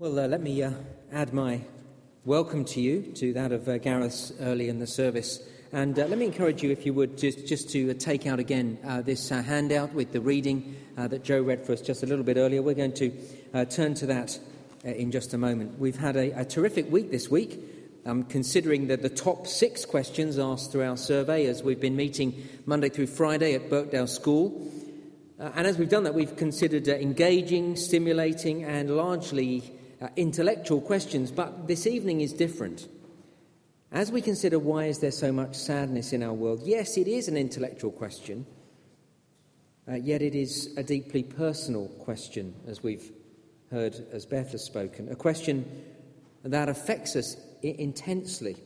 Well, uh, let me uh, add my welcome to you to that of uh, Gareth's early in the service. And uh, let me encourage you, if you would, just, just to uh, take out again uh, this handout with the reading that Joe read for us just a little bit earlier. We're going to turn to that in just a moment. We've had a, a terrific week this week, um, considering that the top six questions asked through our survey as we've been meeting Monday through Friday at Birkdale School. and as we've done that, we've considered engaging, stimulating, and largely uh, intellectual questions, but this evening is different. As we consider why is there so much sadness in our world, yes, it is an intellectual question, uh, yet it is a deeply personal question, as we've heard as Beth has spoken, a question that affects us intensely.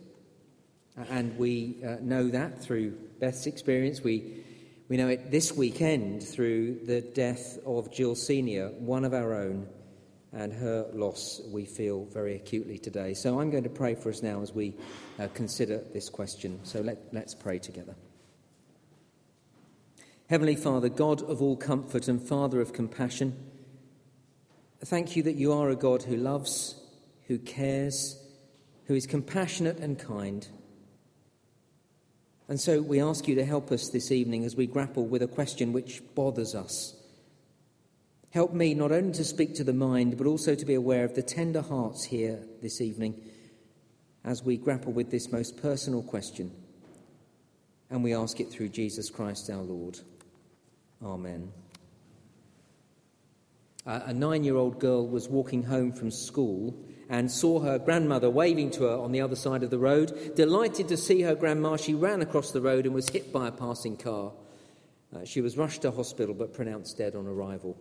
And we uh, know that through Beth's experience. We, we know it this weekend through the death of Jill Senior, one of our own, and her loss we feel very acutely today. So I'm going to pray for us now as we uh, consider this question. So let, let's pray together. Heavenly Father, God of all comfort and Father of compassion, thank you that you are a God who loves, who cares, who is compassionate and kind. And so we ask you to help us this evening as we grapple with a question which bothers us Help me not only to speak to the mind, but also to be aware of the tender hearts here this evening as we grapple with this most personal question. And we ask it through Jesus Christ our Lord. Amen. A nine year old girl was walking home from school and saw her grandmother waving to her on the other side of the road. Delighted to see her grandma, she ran across the road and was hit by a passing car. Uh, she was rushed to hospital but pronounced dead on arrival.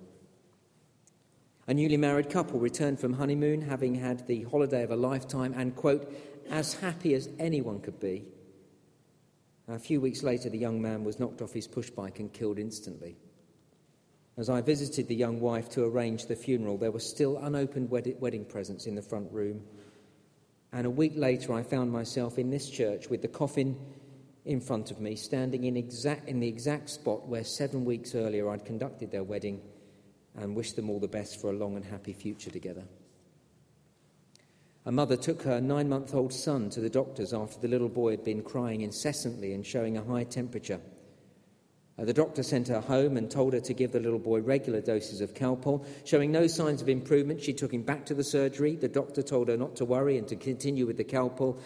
A newly married couple returned from honeymoon having had the holiday of a lifetime and, quote, as happy as anyone could be. A few weeks later, the young man was knocked off his pushbike and killed instantly. As I visited the young wife to arrange the funeral, there were still unopened wedding presents in the front room. And a week later, I found myself in this church with the coffin in front of me, standing in, exact, in the exact spot where seven weeks earlier I'd conducted their wedding and wish them all the best for a long and happy future together. A mother took her nine month old son to the doctors after the little boy had been crying incessantly and showing a high temperature. Uh, the doctor sent her home and told her to give the little boy regular doses of Calpol. Showing no signs of improvement, she took him back to the surgery. The doctor told her not to worry and to continue with the Calpol.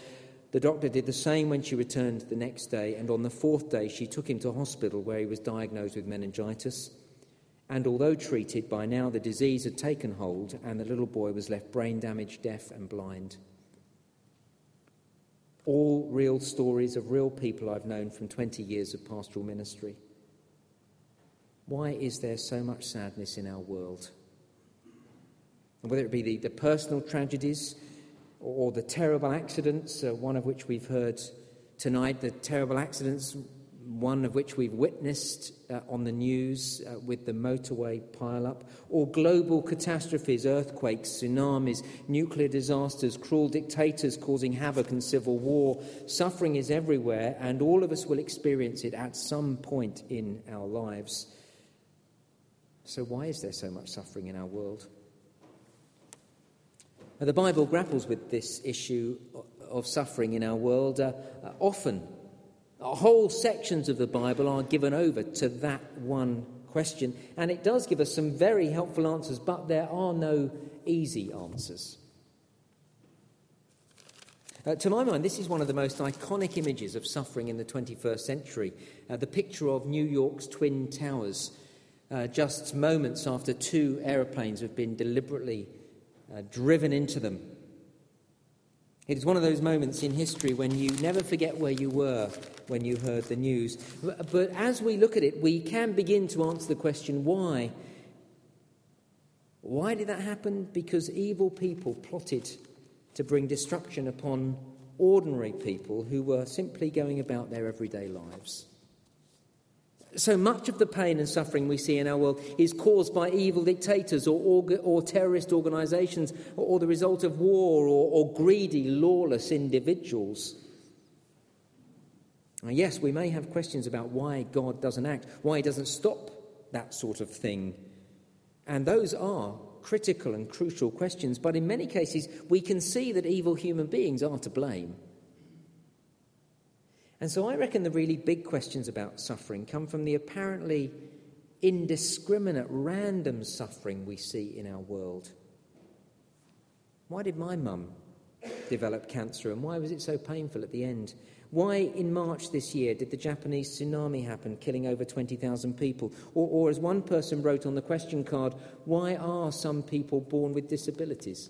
The doctor did the same when she returned the next day, and on the fourth day, she took him to hospital where he was diagnosed with meningitis. And although treated, by now the disease had taken hold, and the little boy was left brain damaged, deaf, and blind. All real stories of real people I've known from 20 years of pastoral ministry. Why is there so much sadness in our world? And whether it be the, the personal tragedies or, the terrible accidents, uh, one of which we've heard tonight, the terrible accidents one of which we've witnessed uh, on the news uh, with the motorway pileup, or global catastrophes, earthquakes, tsunamis, nuclear disasters, cruel dictators causing havoc and civil war. Suffering is everywhere, and all of us will experience it at some point in our lives. So, why is there so much suffering in our world? Now, the Bible grapples with this issue of suffering in our world uh, often Whole sections of the Bible are given over to that one question, and it does give us some very helpful answers, but there are no easy answers. Uh, to my mind, this is one of the most iconic images of suffering in the 21st century uh, the picture of New York's Twin Towers, uh, just moments after two aeroplanes have been deliberately uh, driven into them it is one of those moments in history when you never forget where you were when you heard the news. But as we look at it, we can begin to answer the question why? Why did that happen? Because evil people plotted to bring destruction upon ordinary people who were simply going about their everyday lives. So much of the pain and suffering we see in our world is caused by evil dictators or, or, or terrorist organizations or, or, the result of war or, greedy, lawless individuals. Now, yes, we may have questions about why God doesn't act, why He doesn't stop that sort of thing. And those are critical and crucial questions, but in many cases, we can see that evil human beings are to blame. And so I reckon the really big questions about suffering come from the apparently indiscriminate, random suffering we see in our world. Why did my mum develop cancer and why was it so painful at the end? Why, in March this year, did the Japanese tsunami happen, killing over 20,000 people? Or, or, as one person wrote on the question card, why are some people born with disabilities?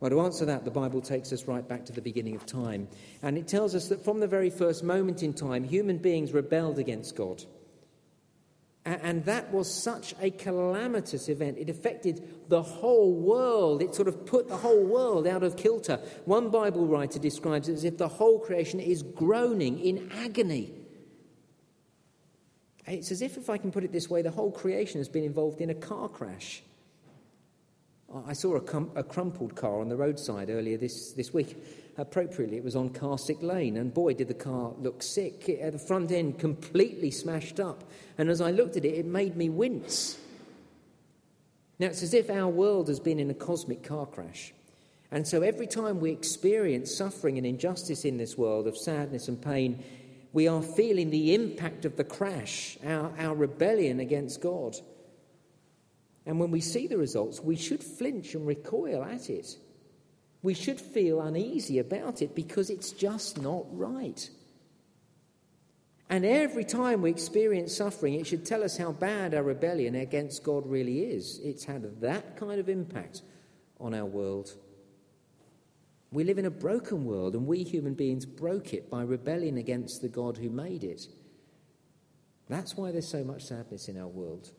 Well, to answer that, the Bible takes us right back to the beginning of time. And it tells us that from the very first moment in time, human beings rebelled against God. And that was such a calamitous event. It affected the whole world. It sort of put the whole world out of kilter. One Bible writer describes it as if the whole creation is groaning in agony. It's as if, if I can put it this way, the whole creation has been involved in a car crash. I saw a, com- a, crumpled car on the roadside earlier this, this week. Appropriately, it was on Carsick Lane, and boy, did the car look sick. It had the front end completely smashed up, and as I looked at it, it made me wince. Now, it's as if our world has been in a cosmic car crash. And so every time we experience suffering and injustice in this world of sadness and pain, we are feeling the impact of the crash, our, our rebellion against God. And when we see the results, we should flinch and recoil at it. We should feel uneasy about it because it's just not right. And every time we experience suffering, it should tell us how bad our rebellion against God really is. It's had that kind of impact on our world. We live in a broken world, and we human beings broke it by rebelling against the God who made it. That's why there's so much sadness in our world.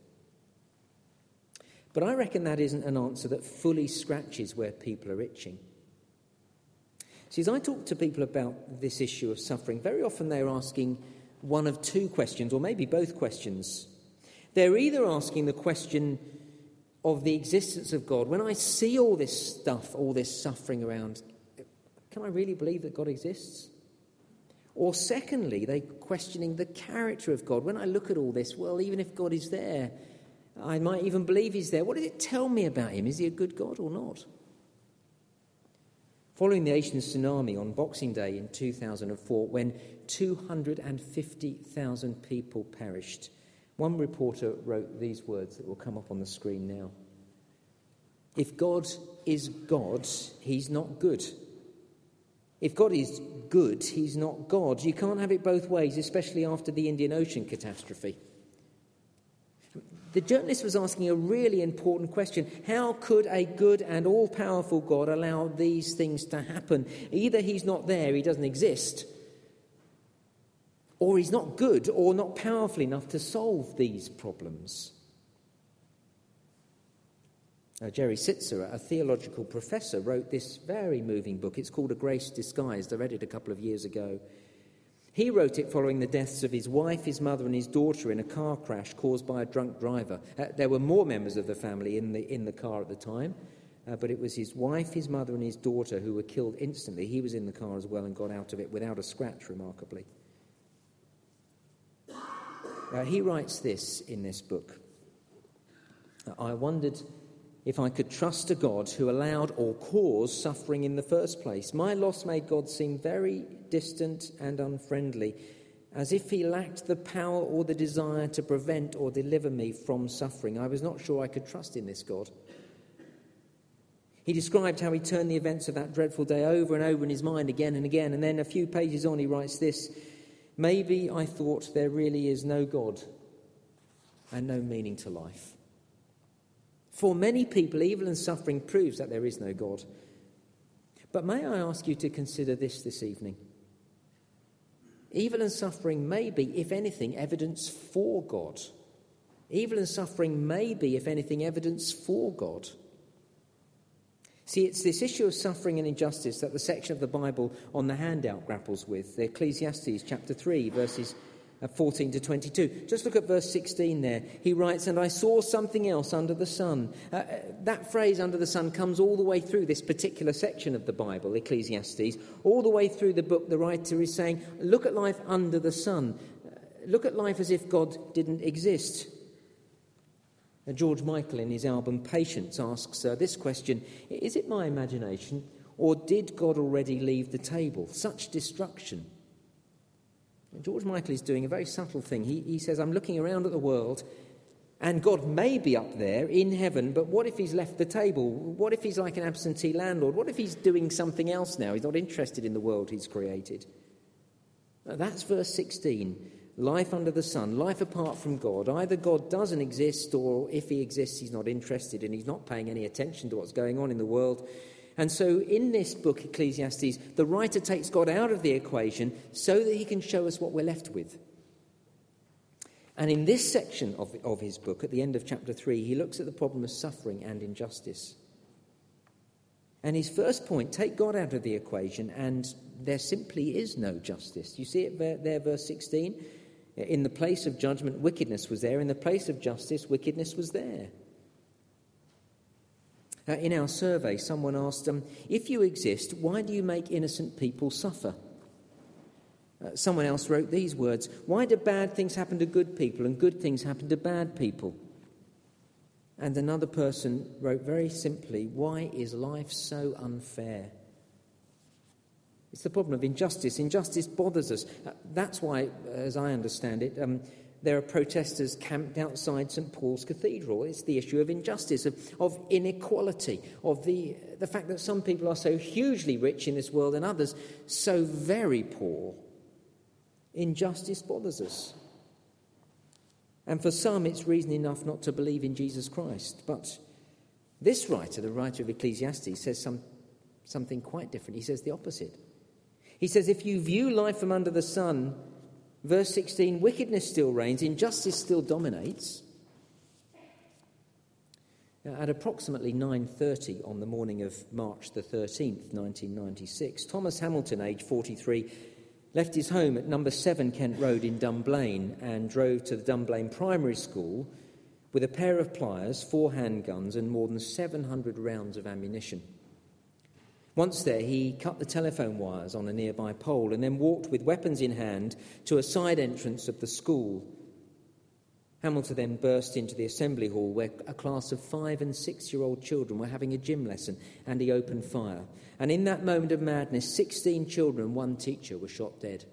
But I reckon that isn't an answer that fully scratches where people are itching. See, as I talk to people about this issue of suffering, very often they're asking one of two questions, or maybe both questions. They're either asking the question of the existence of God. When I see all this stuff, all this suffering around, can I really believe that God exists? Or secondly, they're questioning the character of God. When I look at all this, well, even if God is there, I might even believe he's there. What does it tell me about him? Is he a good God or not? Following the Asian tsunami on Boxing Day in 2004, when 250,000 people perished, one reporter wrote these words that will come up on the screen now. If God is God, he's not good. If God is good, he's not God. You can't have it both ways, especially after the Indian Ocean catastrophe. The journalist was asking a really important question. How could a good and all powerful God allow these things to happen? Either he's not there, he doesn't exist, or he's not good or not powerful enough to solve these problems. Jerry Sittser, a theological professor, wrote this very moving book. It's called A Grace Disguised. I read it a couple of years ago. He wrote it following the deaths of his wife, his mother, and his daughter in a car crash caused by a drunk driver. Uh, there were more members of the family in the, in the car at the time, uh, but it was his wife, his mother, and his daughter who were killed instantly. He was in the car as well and got out of it without a scratch, remarkably. Uh, he writes this in this book I wondered if I could trust a God who allowed or caused suffering in the first place. My loss made God seem very distant and unfriendly, as if he lacked the power or the desire to prevent or deliver me from suffering. I was not sure I could trust in this God. He described how he turned the events of that dreadful day over and over in his mind again and again, and then a few pages on, he writes this Maybe I thought there really is no God and no meaning to life. For many people, evil and suffering proves that there is no God. But may I ask you to consider this this evening? Evil and suffering may be, if anything, evidence for God. Evil and suffering may be, if anything, evidence for God. See, it's this issue of suffering and injustice that the section of the Bible on the handout grapples with. Ecclesiastes chapter 3, verses 14 to 22. Just look at verse 16 there. He writes, And I saw something else under the sun. Uh, uh, that phrase, under the sun, comes all the way through this particular section of the Bible, Ecclesiastes. All the way through the book, the writer is saying, Look at life under the sun. Uh, look at life as if God didn't exist. George Michael, in his album Patience, asks uh, this question Is it my imagination, or did God already leave the table? Such destruction. George Michael is doing a very subtle thing. He, he says, I'm looking around at the world, and God may be up there in heaven, but what if he's left the table? What if he's like an absentee landlord? What if he's doing something else now? He's not interested in the world he's created. That's verse 16 life under the sun, life apart from God. Either God doesn't exist, or if he exists, he's not interested and he's not paying any attention to what's going on in the world. And so, in this book, Ecclesiastes, the writer takes God out of the equation so that he can show us what we're left with. And in this section of, of his book, at the end of chapter 3, he looks at the problem of suffering and injustice. And his first point take God out of the equation, and there simply is no justice. You see it there, there verse 16? In the place of judgment, wickedness was there. In the place of justice, wickedness was there. Uh, in our survey, someone asked, um, If you exist, why do you make innocent people suffer? Uh, someone else wrote these words Why do bad things happen to good people and good things happen to bad people? And another person wrote very simply, Why is life so unfair? It's the problem of injustice. Injustice bothers us. Uh, that's why, as I understand it, um, there are protesters camped outside St Paul's Cathedral. It's the issue of injustice, of, of, inequality, of the, the fact that some people are so hugely rich in this world and others so very poor. Injustice bothers us. And for some, it's reason enough not to believe in Jesus Christ. But this writer, the writer of Ecclesiastes, says some, something quite different. He says the opposite. He says, if you view life from under the sun, verse 16, wickedness still reigns, injustice still dominates. At approximately 9:30 on the morning of March the 13th, 1996, Thomas Hamilton, aged 43, left his home at number 7 Kent Road in Dunblane and drove to the Dunblane Primary School with a pair of pliers, four handguns, and more than 700 rounds of ammunition. Once there, he cut the telephone wires on a nearby pole and then walked with weapons in hand to a side entrance of the school. Hamilton then burst into the assembly hall where a class of five and six year old children were having a gym lesson and he opened fire. And in that moment of madness, 16 children and one teacher were shot dead.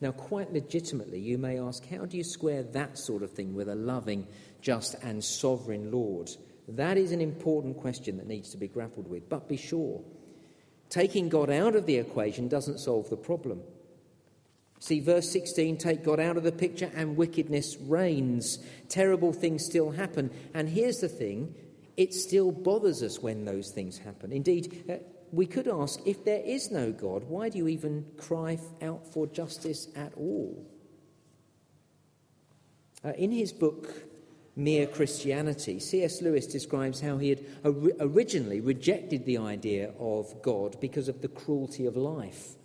Now, quite legitimately, you may ask, how do you square that sort of thing with a loving, just, and sovereign Lord? That is an important question that needs to be grappled with. But be sure, taking God out of the equation doesn't solve the problem. See, verse 16 take God out of the picture and wickedness reigns. Terrible things still happen. And here's the thing it still bothers us when those things happen. Indeed, uh, we could ask if there is no God, why do you even cry out for justice at all? Uh, in his book, mere Christianity. C.S. Lewis describes how he had originally rejected the idea of God because of the cruelty of life.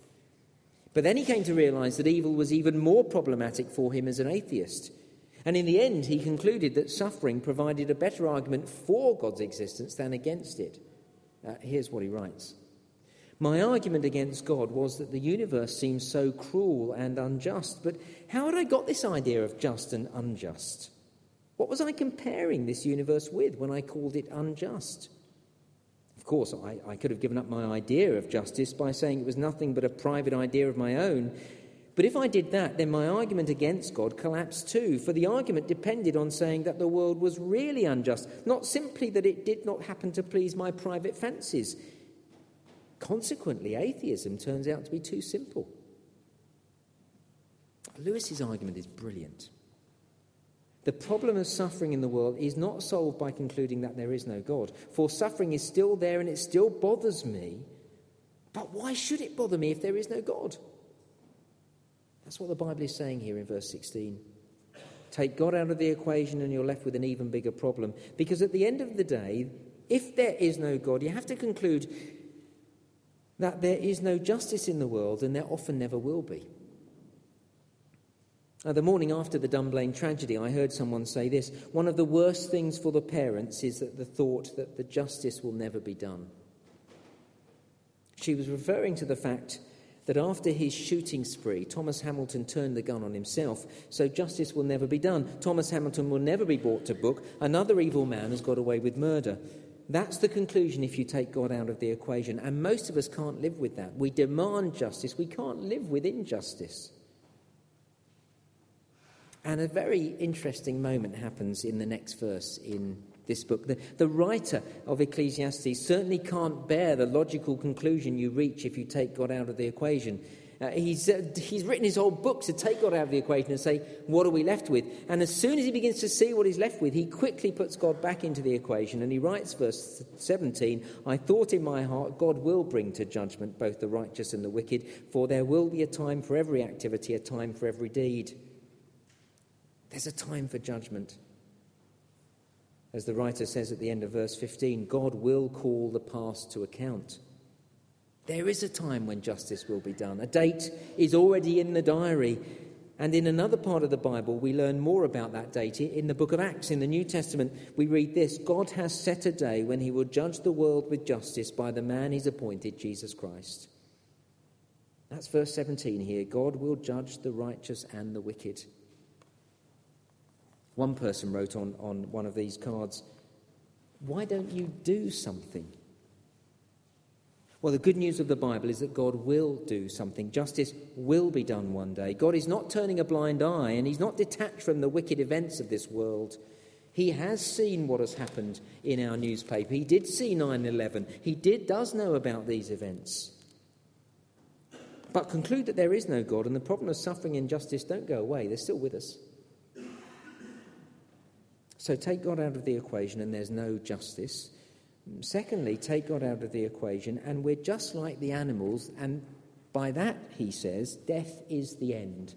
But then he came to realize that evil was even more problematic for him as an atheist. And in the end, he concluded that suffering provided a better argument for God's existence than against it. Uh, here's what he writes My argument against God was that the universe seems so cruel and unjust, but how had I got this idea of just and unjust? What was I comparing this universe with when I called it unjust? Of course, I, I, could have given up my idea of justice by saying it was nothing but a private idea of my own. But if I did that, then my argument against God collapsed too, for the argument depended on saying that the world was really unjust, not simply that it did not happen to please my private fancies. Consequently, atheism turns out to be too simple. Lewis's argument is brilliant. The problem of suffering in the world is not solved by concluding that there is no God, for suffering is still there and it still bothers me. But why should it bother me if there is no God? That's what the Bible is saying here in verse 16. Take God out of the equation and you're left with an even bigger problem. Because at the end of the day, if there is no God, you have to conclude that there is no justice in the world and there often never will be. Now, the morning after the Dunblane tragedy, I heard someone say this one of the worst things for the parents is that the thought that the justice will never be done. She was referring to the fact that after his shooting spree, Thomas Hamilton turned the gun on himself, so justice will never be done. Thomas Hamilton will never be brought to book. Another evil man has got away with murder. That's the conclusion if you take God out of the equation. And most of us can't live with that. We demand justice, we can't live with injustice. And a very interesting moment happens in the next verse in this book. The, the, writer of Ecclesiastes certainly can't bear the logical conclusion you reach if you take God out of the equation. Uh, he's, uh, he's written his whole book to take God out of the equation and say, What are we left with? And as soon as he begins to see what he's left with, he quickly puts God back into the equation and he writes, verse 17, I thought in my heart, God will bring to judgment both the righteous and the wicked, for there will be a time for every activity, a time for every deed. There's a time for judgment. As the writer says at the end of verse 15, God will call the past to account. There is a time when justice will be done. A date is already in the diary. And in another part of the Bible, we learn more about that date. In the book of Acts, in the New Testament, we read this God has set a day when he will judge the world with justice by the man he's appointed, Jesus Christ. That's verse 17 here. God will judge the righteous and the wicked. One person wrote on, on one of these cards, Why don't you do something? Well, the good news of the Bible is that God will do something. Justice will be done one day. God is not turning a blind eye and He's not detached from the wicked events of this world. He has seen what has happened in our newspaper. He did see 9 11. He did, does know about these events. But conclude that there is no God and the problem of suffering and injustice don't go away. They're still with us. So take God out of the equation and there's no justice. Secondly, take God out of the equation, and we're just like the animals, and by that, he says, death is the end.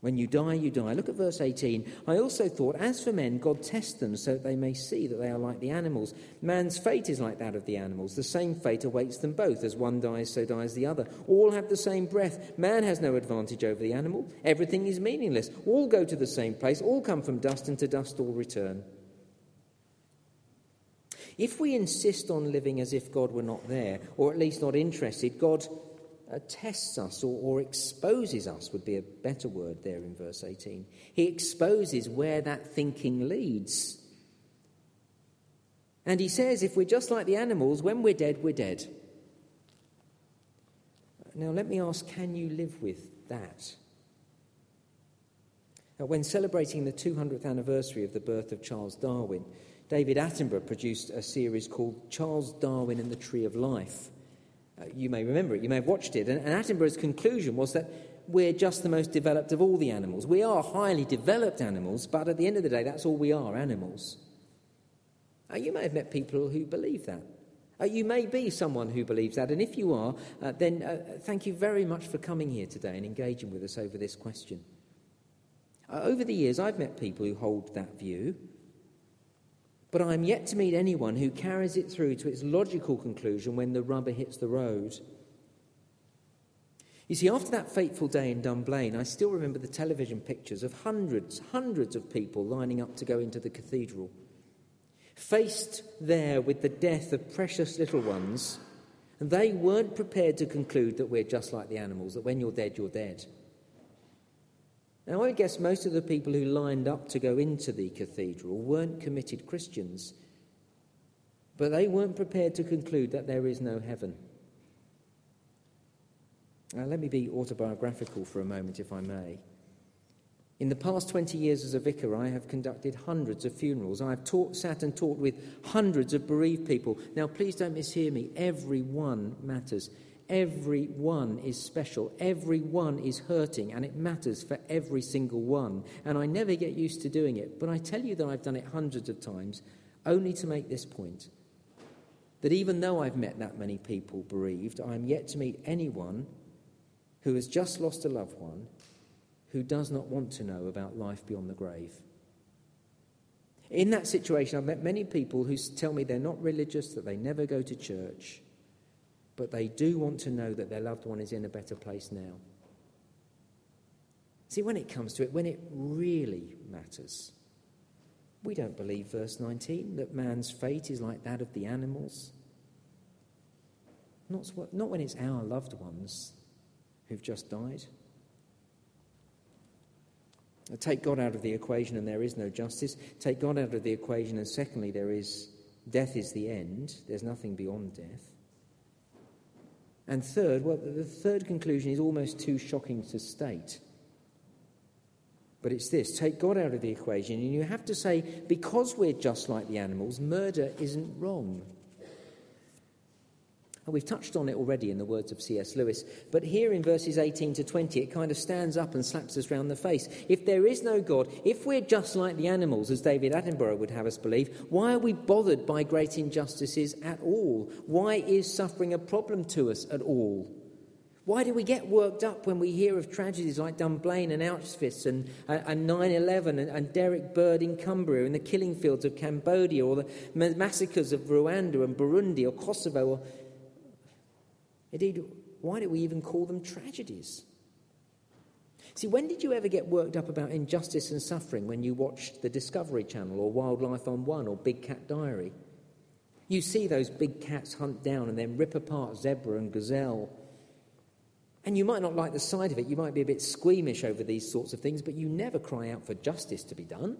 When you die, you die. Look at verse 18. I also thought, as for men, God tests them so that they may see that they are like the animals. Man's fate is like that of the animals. The same fate awaits them both. As one dies, so dies the other. All have the same breath. Man has no advantage over the animal. Everything is meaningless. All go to the same place. All come from dust, and to dust all return. If we insist on living as if God were not there, or at least not interested, God uh, tests us or, or exposes us, would be a better word there in verse 18. He exposes where that thinking leads. And he says, if we're just like the animals, when we're dead, we're dead. Now, let me ask can you live with that? Now, when celebrating the 200th anniversary of the birth of Charles Darwin, David Attenborough produced a series called Charles Darwin and the Tree of Life. Uh, you may remember it, you may have watched it. And, and Attenborough's conclusion was that we're just the most developed of all the animals. We are highly developed animals, but at the end of the day, that's all we are animals. Uh, you may have met people who believe that. Uh, you may be someone who believes that, and if you are, uh, then uh, thank you very much for coming here today and engaging with us over this question. Uh, over the years, I've met people who hold that view, but I am yet to meet anyone who carries it through to its logical conclusion when the rubber hits the road. You see, after that fateful day in Dunblane, I still remember the television pictures of hundreds, hundreds of people lining up to go into the cathedral. Faced there with the death of precious little ones, and they weren't prepared to conclude that we're just like the animals, that when you're dead, you're dead. Now, I guess most of the people who lined up to go into the cathedral weren't committed Christians, but they weren't prepared to conclude that there is no heaven. Now, let me be autobiographical for a moment, if I may. In the past 20 years as a vicar, I have conducted hundreds of funerals. I have taught, sat and talked with hundreds of bereaved people. Now, please don't mishear me. Every one matters. Every one is special. Every one is hurting, and it matters for every single one. And I never get used to doing it, but I tell you that I've done it hundreds of times only to make this point that even though I've met that many people bereaved, I am yet to meet anyone who has just lost a loved one who does not want to know about life beyond the grave. In that situation, I've met many people who tell me they're not religious, that they never go to church but they do want to know that their loved one is in a better place now. See, when it comes to it, when it really matters, we don't believe, verse 19, that man's fate is like that of the animals. Not, not when it's our loved ones who've just died. Take God out of the equation and there is no justice. Take God out of the equation and secondly, there is death is the end. There's nothing beyond death. And third, well, the third conclusion is almost too shocking to state. But it's this take God out of the equation, and you have to say, because we're just like the animals, murder isn't wrong. And we've touched on it already in the words of C.S. Lewis, but here in verses 18 to 20, it kind of stands up and slaps us round the face. If there is no God, if we're just like the animals, as David Attenborough would have us believe, why are we bothered by great injustices at all? Why is suffering a problem to us at all? Why do we get worked up when we hear of tragedies like Dunblane and Auschwitz and, uh, and 9 11 and, and Derrick Bird in Cumbria and the killing fields of Cambodia or the massacres of Rwanda and Burundi or Kosovo? Or, indeed, why do we even call them tragedies? See, when did you ever get worked up about injustice and suffering when you watched the Discovery Channel or Wildlife on One or Big Cat Diary? You see those big cats hunt down and then rip apart zebra and gazelle and you might not like the sight of it, you might be a bit squeamish over these sorts of things, but you never cry out for justice to be done.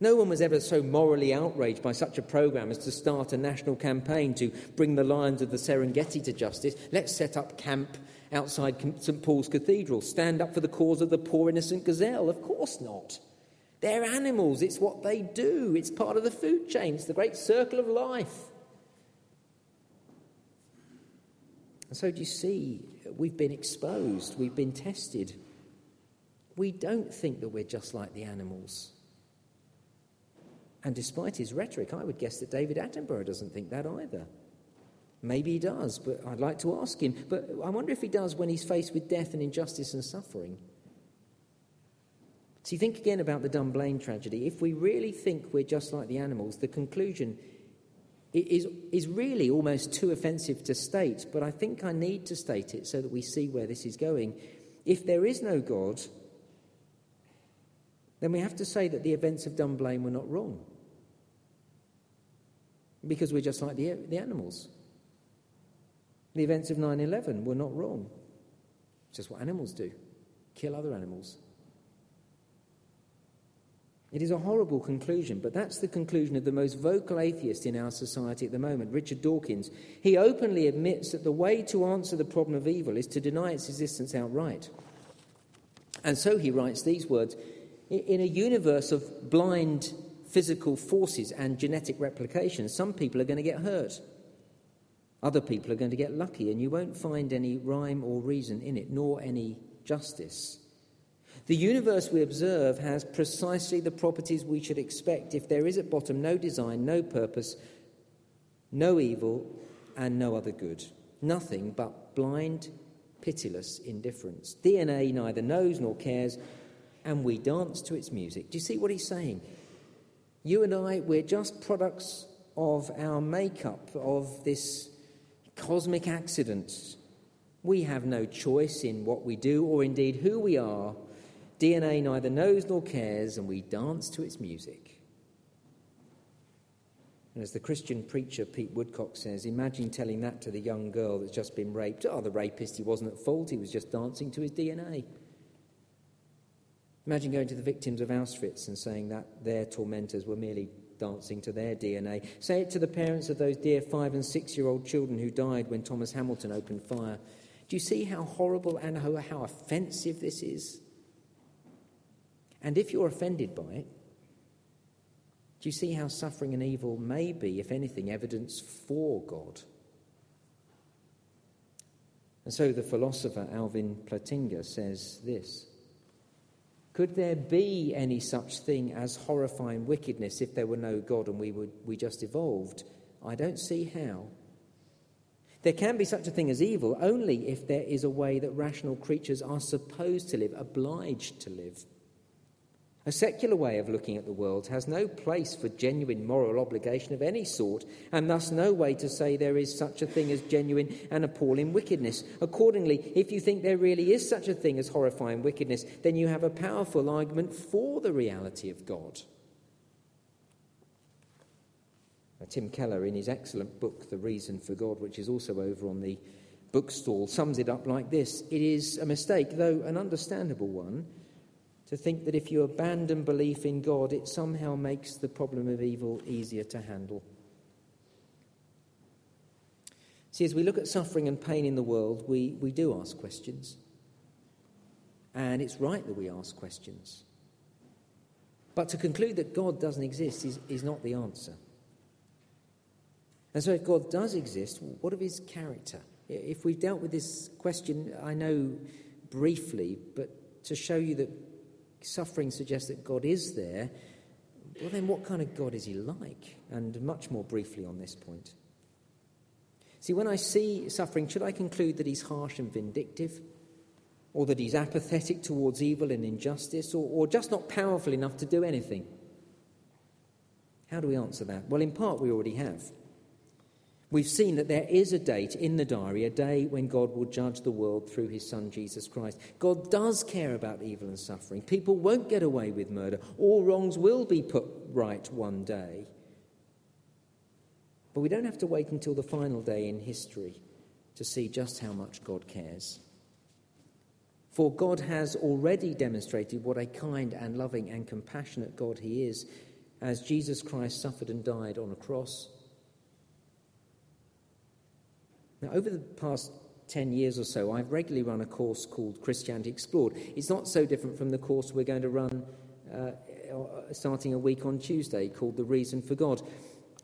No one was ever so morally outraged by such a program as to start a national campaign to bring the lions of the Serengeti to justice. Let's set up camp outside St Paul's Cathedral, stand up for the cause of the poor innocent gazelle. Of course not. They're animals, it's what they do, it's part of the food chain, it's the great circle of life. And so, do you see we've been exposed, we've been tested. We don't think that we're just like the animals. And despite his rhetoric, I would guess that David Attenborough doesn't think that either. Maybe he does, but I'd like to ask him. But I wonder if he does when he's faced with death and injustice and suffering. See, think again about the Dunblane tragedy. If we really think we're just like the animals, the conclusion is, is really almost too offensive to state, but I think I need to state it so that we see where this is going. If there is no God, then we have to say that the events of Dunblane were not wrong. Because we're just like the, the animals. The events of 9 11 were not wrong. It's just what animals do kill other animals. It is a horrible conclusion, but that's the conclusion of the most vocal atheist in our society at the moment, Richard Dawkins. He openly admits that the way to answer the problem of evil is to deny its existence outright. And so he writes these words In a universe of blind physical forces and genetic replication, some people are going to get hurt. Other people are going to get lucky, and you won't find any rhyme or reason in it, nor any justice. The universe we observe has precisely the properties we should expect if there is at bottom no design, no purpose, no evil, and no other good. Nothing but blind, pitiless indifference. DNA neither knows nor cares, and we dance to its music. Do you see what he's saying? You and I, we're just products of our makeup, of this cosmic accident. We have no choice in what we do or indeed who we are DNA neither knows nor cares, and we dance to its music. And as the Christian preacher Pete Woodcock says, imagine telling that to the young girl that's just been raped. Oh, the rapist, he wasn't at fault, he was just dancing to his DNA. Imagine going to the victims of Auschwitz and saying that their tormentors were merely dancing to their DNA. Say it to the parents of those dear five and six year old children who died when Thomas Hamilton opened fire. Do you see how horrible and how, offensive this is? And if you're offended by it, do you see how suffering and evil may be, if anything, evidence for God? And so the philosopher Alvin Plantinga says this Could there be any such thing as horrifying wickedness if there were no God and we, would, we just evolved? I don't see how. There can be such a thing as evil only if there is a way that rational creatures are supposed to live, obliged to live. A secular way of looking at the world has no place for genuine moral obligation of any sort, and thus no way to say there is such a thing as genuine and appalling wickedness. Accordingly, if you think there really is such a thing as horrifying wickedness, then you have a powerful argument for the reality of God. Now, Tim Keller, in his excellent book, The Reason for God, which is also over on the bookstall sums it up like this It is a mistake, though an understandable one, to think that if you abandon belief in God, it somehow makes the problem of evil easier to handle. See, as we look at suffering and pain in the world, we, we do ask questions. And it's right that we ask questions. But to conclude that God doesn't exist is, is not the answer. And so, if God does exist, what of his character? If we've dealt with this question, I know briefly, but to show you that suffering suggests that God is there, well, then what kind of God is he like? And much more briefly on this point. See, when I see suffering, should I conclude that he's harsh and vindictive? Or that he's apathetic towards evil and injustice? Or, or just not powerful enough to do anything? How do we answer that? Well, in part, we already have. We've seen that there is a date in the diary, a day when God will judge the world through his Son Jesus Christ. God does care about evil and suffering. People won't get away with murder. All wrongs will be put right one day. But we don't have to wait until the final day in history to see just how much God cares. For God has already demonstrated what a kind and loving and compassionate God He is as Jesus Christ suffered and died on a cross now, over the past 10 years or so, I've regularly run a course called Christianity Explored. It's not so different from the course we're going to run uh, starting a week on Tuesday called The Reason for God.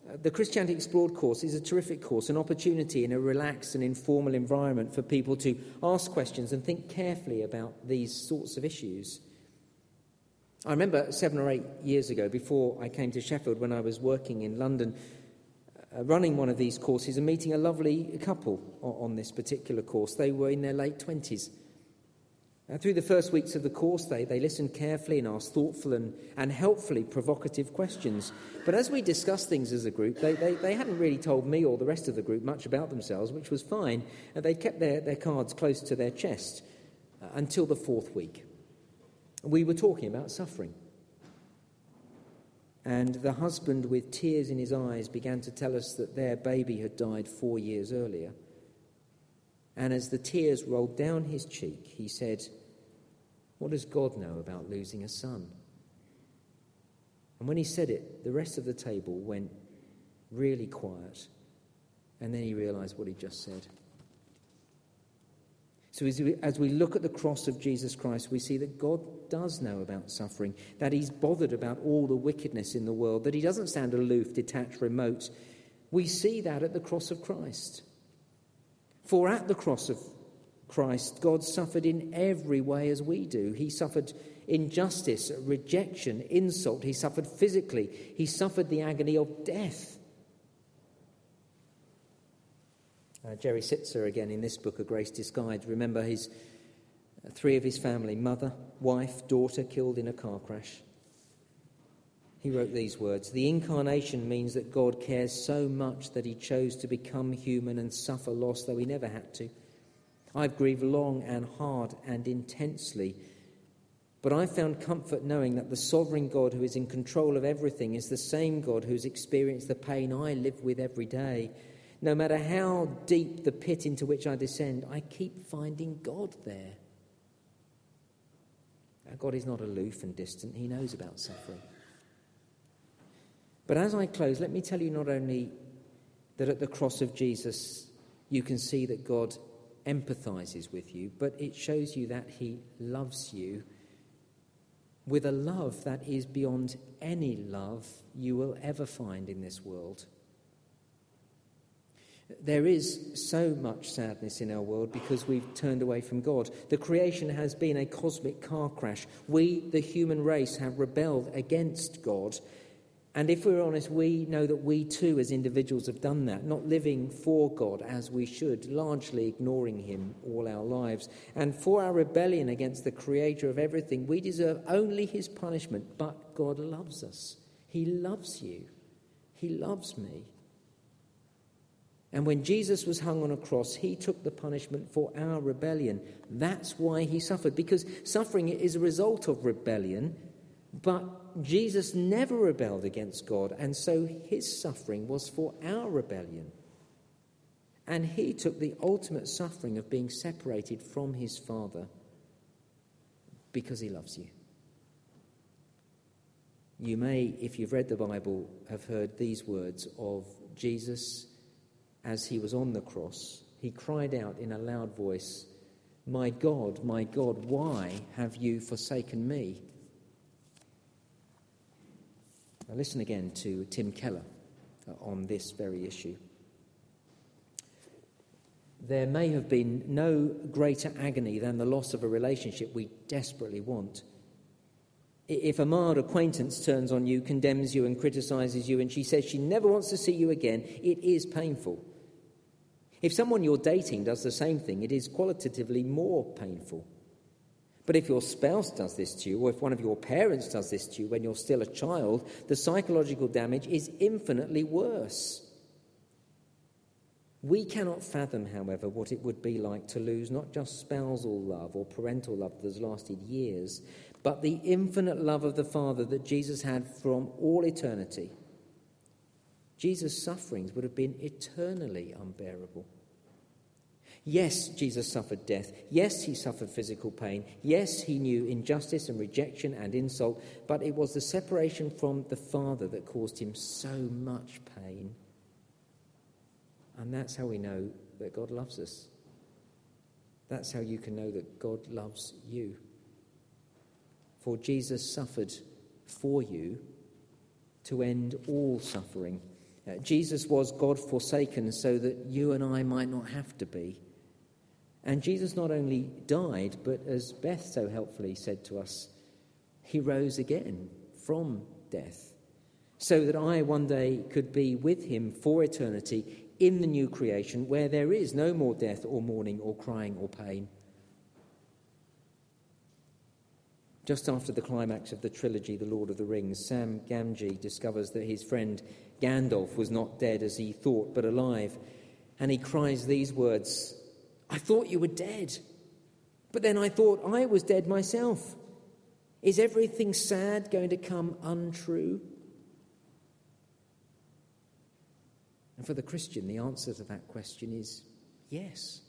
Uh, the Christianity Explored course is a terrific course, an opportunity in a relaxed and informal environment for people to ask questions and think carefully about these sorts of issues. I remember seven or eight years ago, before I came to Sheffield, when I was working in London, uh, running one of these courses and meeting a lovely couple on, this particular course. They were in their late 20s. Uh, through the first weeks of the course, they, they listened carefully and asked thoughtful and, and helpfully provocative questions. But as we discussed things as a group, they, they, they hadn't really told me or the rest of the group much about themselves, which was fine. And they kept their, their cards close to their chest uh, until the fourth week. We were talking about suffering. And the husband, with tears in his eyes, began to tell us that their baby had died four years earlier. And as the tears rolled down his cheek, he said, What does God know about losing a son? And when he said it, the rest of the table went really quiet. And then he realized what he just said. So, as we, as we look at the cross of Jesus Christ, we see that God does know about suffering, that He's bothered about all the wickedness in the world, that He doesn't stand aloof, detached, remote. We see that at the cross of Christ. For at the cross of Christ, God suffered in every way as we do. He suffered injustice, rejection, insult. He suffered physically. He suffered the agony of death. Uh, Jerry Sittser, again in this book, A Grace Disguised, remember his uh, three of his family mother, wife, daughter killed in a car crash. He wrote these words The incarnation means that God cares so much that he chose to become human and suffer loss, though he never had to. I've grieved long and hard and intensely, but I've found comfort knowing that the sovereign God who is in control of everything is the same God who's experienced the pain I live with every day no matter how deep the pit into which I descend, I keep finding God there. God is not aloof and distant, He knows about suffering. But as I close, let me tell you not only that at the cross of Jesus you can see that God empathizes with you, but it shows you that He loves you with a love that is beyond any love you will ever find in this world. There is so much sadness in our world because we've turned away from God. The creation has been a cosmic car crash. We, the human race, have rebelled against God. And if we're honest, we know that we too, as individuals, have done that, not living for God as we should, largely ignoring Him all our lives. And for our rebellion against the Creator of everything, we deserve only His punishment. But God loves us. He loves you. He loves me. And when Jesus was hung on a cross, he took the punishment for our rebellion. That's why he suffered, because suffering is a result of rebellion. But Jesus never rebelled against God, and so his suffering was for our rebellion. And he took the ultimate suffering of being separated from his Father because he loves you. You may, if you've read the Bible, have heard these words of Jesus as he was on the cross. He cried out in a loud voice, My God, my God, why have you forsaken me? Now listen again to Tim Keller uh, on this very issue. There may have been no greater agony than the loss of a relationship we desperately want. If a mild acquaintance turns on you, condemns you, and criticizes you, and she says she never wants to see you again, it is painful. If someone you're dating does the same thing, it is qualitatively more painful. But if your spouse does this to you, or if one of your parents does this to you when you're still a child, the psychological damage is infinitely worse. We cannot fathom, however, what it would be like to lose not just spousal love or parental love that has lasted years, but the infinite love of the Father that Jesus had from all eternity. Jesus' sufferings would have been eternally unbearable. Yes, Jesus suffered death. Yes, he suffered physical pain. Yes, he knew injustice and rejection and insult, but it was the separation from the Father that caused him so much pain. And that's how we know that God loves us. That's how you can know that God loves you. For Jesus suffered for you to end all suffering. Uh, Jesus was God forsaken so that you and I might not have to be. And Jesus not only died, but as Beth so helpfully said to us, he rose again from death, so that I one day could be with him for eternity in the new creation where there is no more death or mourning or crying or pain. Just after the climax of the trilogy, The Lord of the Rings, Sam Gamgee discovers that his friend Gandalf was not dead as he thought, but alive. And he cries these words I thought you were dead, but then I thought I was dead myself. Is everything sad going to come untrue? And for the Christian, the answer to that question is yes.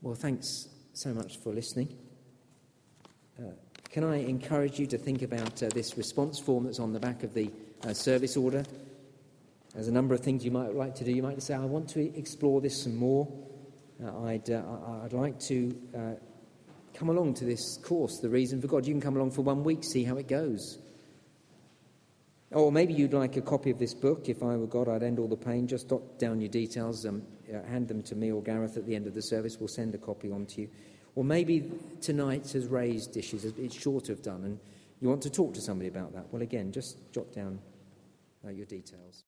Well, thanks so much for listening. Uh, can I encourage you to think about uh, this response form that's on the back of the uh, service order? There's a number of things you might like to do. You might say, I want to explore this some more. Uh, I'd, uh, I'd like to uh, come along to this course, The Reason for God. You can come along for one week, see how it goes. Or maybe you'd like a copy of this book. If I were God, I'd end all the pain. Just jot down your details, um, uh, hand them to me or Gareth at the end of the service. We'll send a copy on to you. Or maybe tonight has raised issues, it's short to have done, and you want to talk to somebody about that. Well, again, just jot down uh, your details.